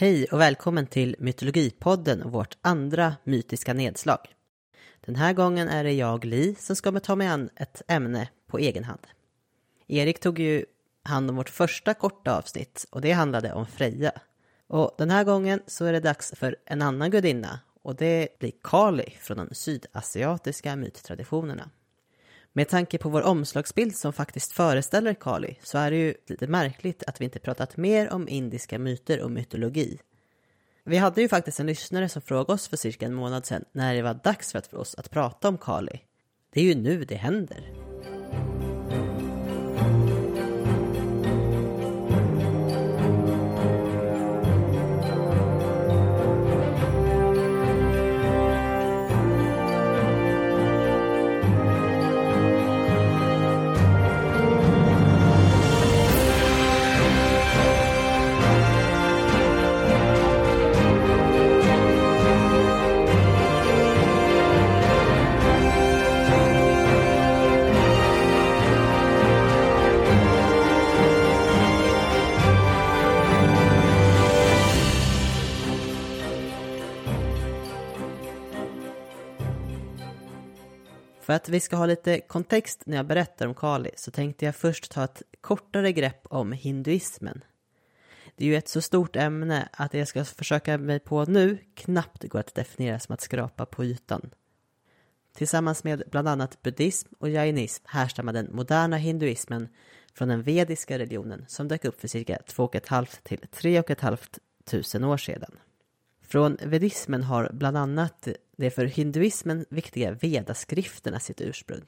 Hej och välkommen till Mytologipodden och vårt andra mytiska nedslag. Den här gången är det jag, Li, som ska ta mig an ett ämne på egen hand. Erik tog ju hand om vårt första korta avsnitt och det handlade om Freja. Och den här gången så är det dags för en annan gudinna och det blir Kali från de sydasiatiska myttraditionerna. Med tanke på vår omslagsbild som faktiskt föreställer Kali så är det ju lite märkligt att vi inte pratat mer om indiska myter och mytologi. Vi hade ju faktiskt en lyssnare som frågade oss för cirka en månad sedan när det var dags för oss att prata om Kali. Det är ju nu det händer. För att vi ska ha lite kontext när jag berättar om Kali så tänkte jag först ta ett kortare grepp om hinduismen. Det är ju ett så stort ämne att det jag ska försöka mig på nu knappt går att definiera som att skrapa på ytan. Tillsammans med bland annat buddhism och jainism härstammar den moderna hinduismen från den vediska religionen som dök upp för cirka 2,5 till 3,5 tusen år sedan. Från vedismen har bland annat de för hinduismen viktiga vedaskrifterna sitt ursprung.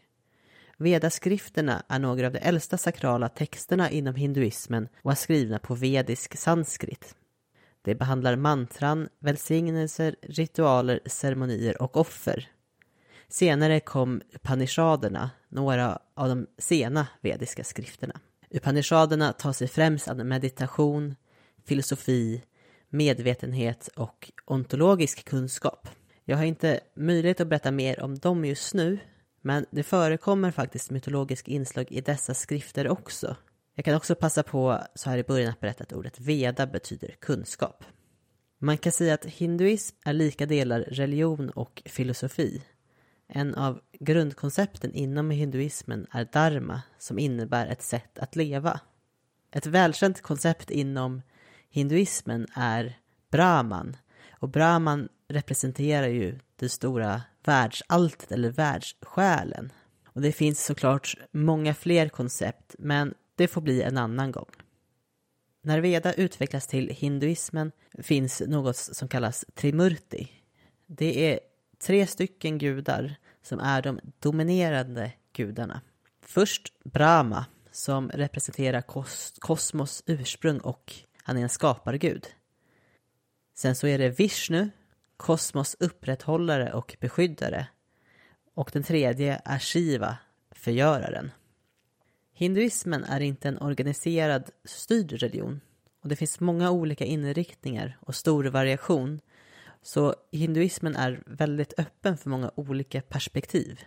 Vedaskrifterna är några av de äldsta sakrala texterna inom hinduismen och är skrivna på vedisk sanskrit. De behandlar mantran, välsignelser, ritualer, ceremonier och offer. Senare kom Upanishaderna, några av de sena vediska skrifterna. Upanishaderna tar sig främst an meditation, filosofi, medvetenhet och ontologisk kunskap. Jag har inte möjlighet att berätta mer om dem just nu, men det förekommer faktiskt mytologisk inslag i dessa skrifter också. Jag kan också passa på så här i början att berätta att ordet veda betyder kunskap. Man kan säga att hinduism är lika delar religion och filosofi. En av grundkoncepten inom hinduismen är dharma som innebär ett sätt att leva. Ett välkänt koncept inom hinduismen är brahman och brahman representerar ju det stora världsalltet eller världssjälen. Och det finns såklart många fler koncept, men det får bli en annan gång. När Veda utvecklas till hinduismen finns något som kallas Trimurti. Det är tre stycken gudar som är de dominerande gudarna. Först Brahma som representerar kos kosmos ursprung och han är en skapargud. Sen så är det Vishnu, kosmos upprätthållare och beskyddare. Och den tredje är Shiva, förgöraren. Hinduismen är inte en organiserad styrd religion och det finns många olika inriktningar och stor variation. Så hinduismen är väldigt öppen för många olika perspektiv.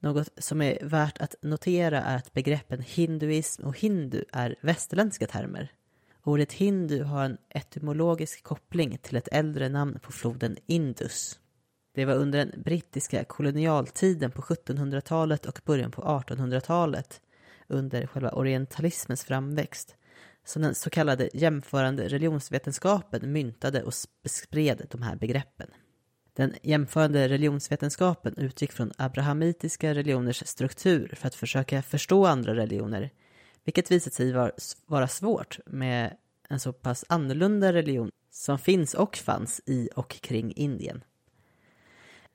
Något som är värt att notera är att begreppen hinduism och hindu är västerländska termer. Ordet hindu har en etymologisk koppling till ett äldre namn på floden Indus. Det var under den brittiska kolonialtiden på 1700-talet och början på 1800-talet under själva orientalismens framväxt som den så kallade jämförande religionsvetenskapen myntade och spred de här begreppen. Den jämförande religionsvetenskapen utgick från abrahamitiska religioners struktur för att försöka förstå andra religioner vilket visat sig vara svårt med en så pass annorlunda religion som finns och fanns i och kring Indien.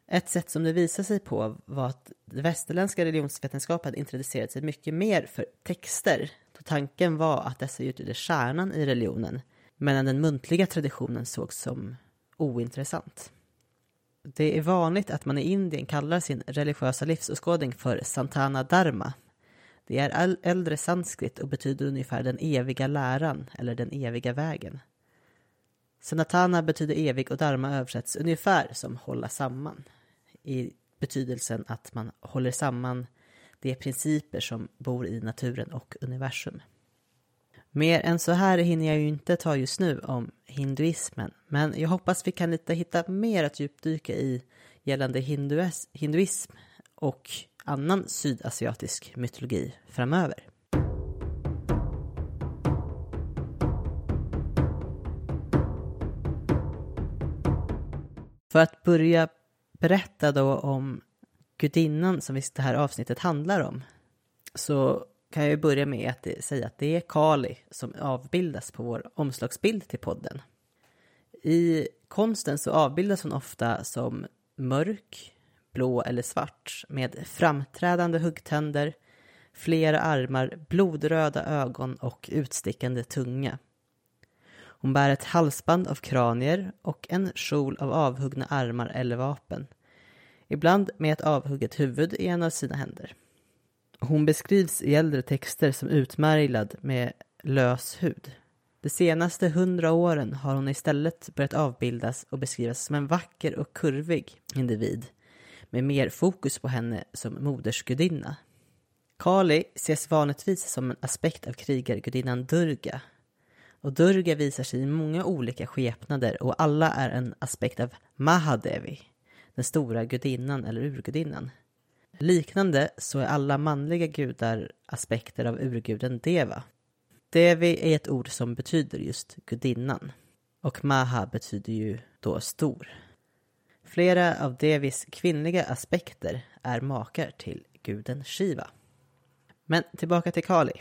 Ett sätt som det visade sig på var att den västerländska religionsvetenskapen introducerade sig mycket mer för texter då tanken var att dessa utgjorde kärnan i religionen medan den muntliga traditionen sågs som ointressant. Det är vanligt att man i Indien kallar sin religiösa livsåskådning för Santana Dharma det är äldre sanskrit och betyder ungefär den eviga läran eller den eviga vägen. Sanatana betyder evig och dharma översätts ungefär som hålla samman i betydelsen att man håller samman de principer som bor i naturen och universum. Mer än så här hinner jag ju inte ta just nu om hinduismen, men jag hoppas vi kan lite hitta mer att djupdyka i gällande hinduism och annan sydasiatisk mytologi framöver. För att börja berätta då om gudinnan som det här avsnittet handlar om så kan jag börja med att säga att det är Kali som avbildas på vår omslagsbild till podden. I konsten så avbildas hon ofta som mörk, blå eller svart med framträdande huggtänder, flera armar, blodröda ögon och utstickande tunga. Hon bär ett halsband av kranier och en kjol av avhuggna armar eller vapen. Ibland med ett avhugget huvud i en av sina händer. Hon beskrivs i äldre texter som utmärglad med lös hud. De senaste hundra åren har hon istället börjat avbildas och beskrivas som en vacker och kurvig individ med mer fokus på henne som modersgudinna. Kali ses vanligtvis som en aspekt av krigargudinnan Durga. Och Durga visar sig i många olika skepnader och alla är en aspekt av Mahadevi, den stora gudinnan eller urgudinnan. Liknande så är alla manliga gudar aspekter av urguden Deva. Devi är ett ord som betyder just gudinnan. Och Maha betyder ju då stor. Flera av Devis kvinnliga aspekter är makar till guden Shiva. Men tillbaka till Kali.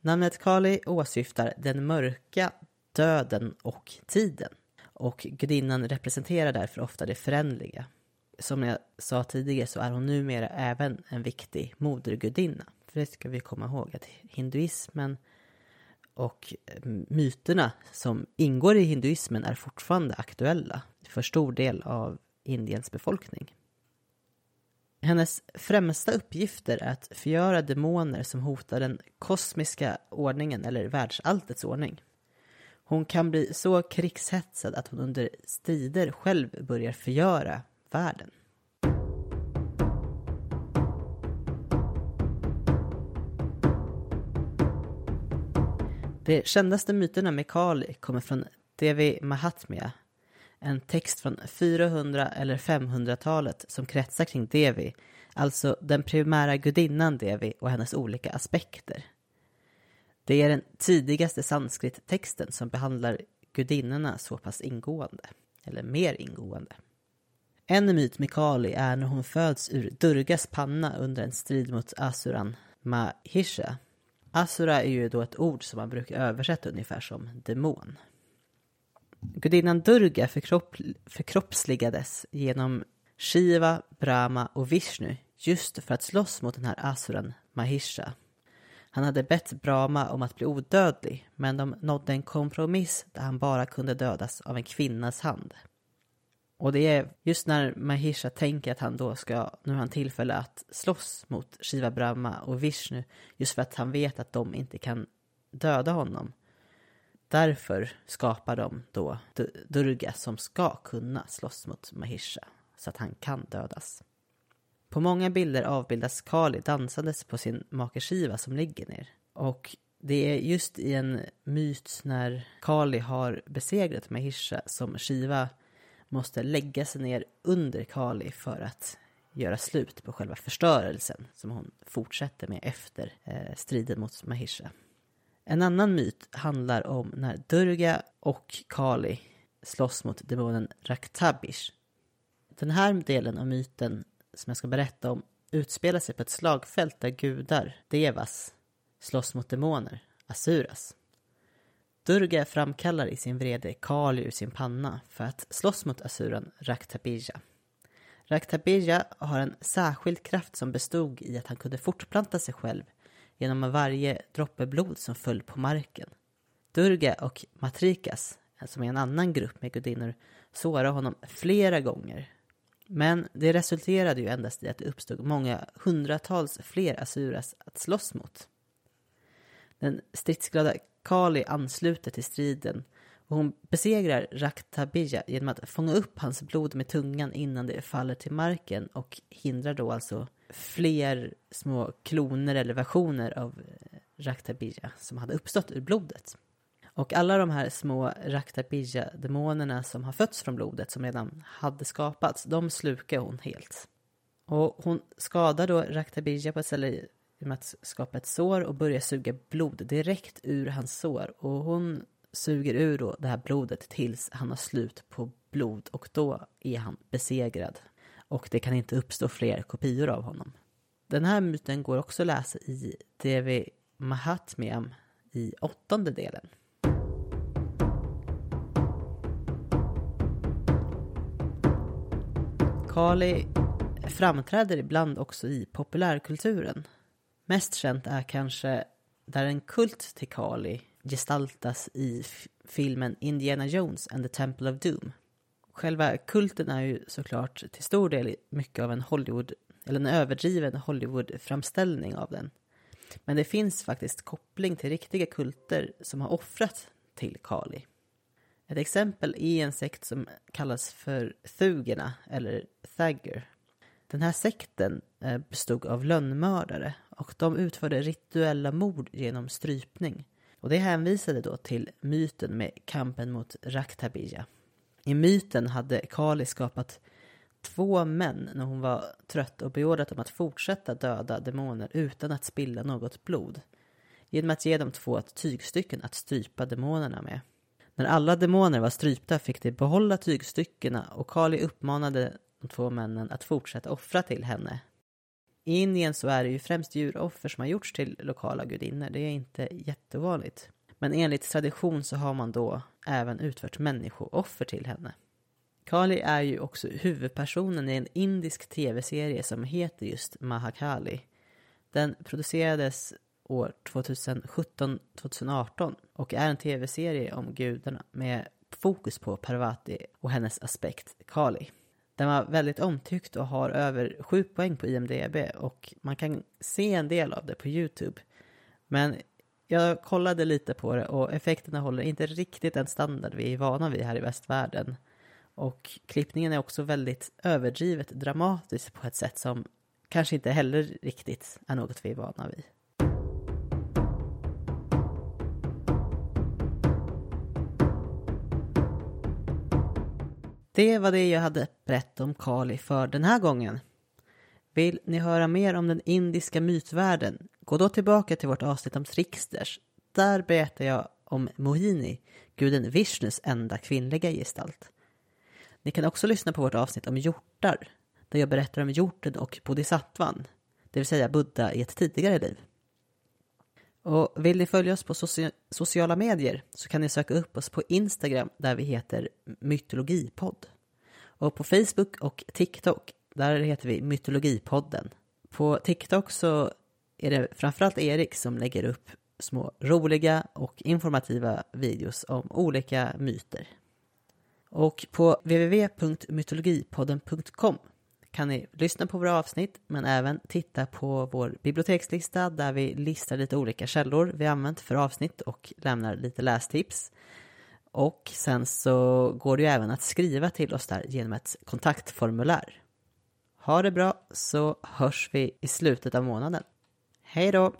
Namnet Kali åsyftar den mörka, döden och tiden. Och gudinnan representerar därför ofta det förändliga som jag sa tidigare så är hon numera även en viktig modergudinna. För det ska vi komma ihåg att hinduismen och eh, myterna som ingår i hinduismen är fortfarande aktuella för stor del av Indiens befolkning. Hennes främsta uppgifter är att förgöra demoner som hotar den kosmiska ordningen eller världsalltets ordning. Hon kan bli så krigshetsad att hon under strider själv börjar förgöra världen. De kändaste myterna med Kali kommer från Devi Mahatmya, en text från 400 eller 500-talet som kretsar kring Devi, alltså den primära gudinnan Devi och hennes olika aspekter. Det är den tidigaste sanskrit-texten som behandlar gudinnorna så pass ingående, eller mer ingående. En myt med Kali är när hon föds ur Durgas panna under en strid mot asuran Mahisha. Asura är ju då ett ord som man brukar översätta ungefär som demon. Gudinnan Durga förkropp, förkroppsligades genom Shiva, Brahma och Vishnu just för att slåss mot den här asuran Mahisha. Han hade bett Brahma om att bli odödlig men de nådde en kompromiss där han bara kunde dödas av en kvinnas hand. Och det är just när Mahisha tänker att han då ska, nu har han tillfälle att slåss mot Shiva Brahma och Vishnu, just för att han vet att de inte kan döda honom. Därför skapar de då Durga som ska kunna slåss mot Mahisha, så att han kan dödas. På många bilder avbildas Kali dansandes på sin make Shiva som ligger ner. Och det är just i en myt när Kali har besegrat Mahisha som Shiva måste lägga sig ner under Kali för att göra slut på själva förstörelsen som hon fortsätter med efter eh, striden mot Mahisha. En annan myt handlar om när Durga och Kali slåss mot demonen Raktabish. Den här delen av myten som jag ska berätta om utspelar sig på ett slagfält där gudar, Devas, slåss mot demoner, Asuras. Durga framkallar i sin vrede Kali ur sin panna för att slåss mot asuran Raktabija. Raktabija har en särskild kraft som bestod i att han kunde fortplanta sig själv genom varje droppe blod som föll på marken. Durga och Matrikas, som är en annan grupp med gudinnor, sårade honom flera gånger. Men det resulterade ju endast i att det uppstod många hundratals fler asuras att slåss mot. Den stridsglada Kali ansluter till striden och hon besegrar Raktabija genom att fånga upp hans blod med tungan innan det faller till marken och hindrar då alltså fler små kloner eller versioner av eh, Raktabija som hade uppstått ur blodet. Och alla de här små Raktabija-demonerna som har fötts från blodet, som redan hade skapats, de slukar hon helt. Och hon skadar då Raktabija på ett ställe genom att skapa ett sår och börjar suga blod direkt ur hans sår. Och hon suger ur då det här blodet tills han har slut på blod och då är han besegrad. Och det kan inte uppstå fler kopior av honom. Den här myten går också att läsa i Devi Mahatmyam i åttonde delen. Kali framträder ibland också i populärkulturen. Mest känt är kanske där en kult till Kali gestaltas i filmen Indiana Jones and the Temple of Doom. Själva kulten är ju såklart till stor del mycket av en Hollywood, eller en överdriven Hollywood-framställning av den. Men det finns faktiskt koppling till riktiga kulter som har offrat till Kali. Ett exempel är en sekt som kallas för Thugerna, eller Thagger. Den här sekten eh, bestod av lönnmördare och de utförde rituella mord genom strypning. Och det hänvisade då till myten med kampen mot Raktabija. I myten hade Kali skapat två män när hon var trött och beordrat dem att fortsätta döda demoner utan att spilla något blod. Genom att ge dem två tygstycken att strypa demonerna med. När alla demoner var strypta fick de behålla tygstyckena och Kali uppmanade de två männen att fortsätta offra till henne. I Indien så är det ju främst djuroffer som har gjorts till lokala gudinnor. Det är inte jättevanligt. Men enligt tradition så har man då även utfört människooffer till henne. Kali är ju också huvudpersonen i en indisk tv-serie som heter just Mahakali. Den producerades år 2017-2018 och är en tv-serie om gudarna med fokus på Parvati och hennes aspekt Kali. Den var väldigt omtyckt och har över 7 poäng på IMDB och man kan se en del av det på Youtube. Men jag kollade lite på det och effekterna håller inte riktigt den standard vi är vana vid här i västvärlden. Och klippningen är också väldigt överdrivet dramatisk på ett sätt som kanske inte heller riktigt är något vi är vana vid. Det var det jag hade berättat om Kali för den här gången. Vill ni höra mer om den indiska mytvärlden? Gå då tillbaka till vårt avsnitt om tricksters. Där berättar jag om Mohini, guden Vishnus enda kvinnliga gestalt. Ni kan också lyssna på vårt avsnitt om hjortar, där jag berättar om hjorten och bodhisattvan, det vill säga Buddha i ett tidigare liv. Och vill ni följa oss på socia sociala medier så kan ni söka upp oss på Instagram där vi heter Mytologipodd. Och på Facebook och TikTok där heter vi Mytologipodden. På TikTok så är det framförallt Erik som lägger upp små roliga och informativa videos om olika myter. Och på www.mytologipodden.com kan ni lyssna på våra avsnitt men även titta på vår bibliotekslista där vi listar lite olika källor vi använt för avsnitt och lämnar lite lästips. Och sen så går det ju även att skriva till oss där genom ett kontaktformulär. Ha det bra så hörs vi i slutet av månaden. Hej då!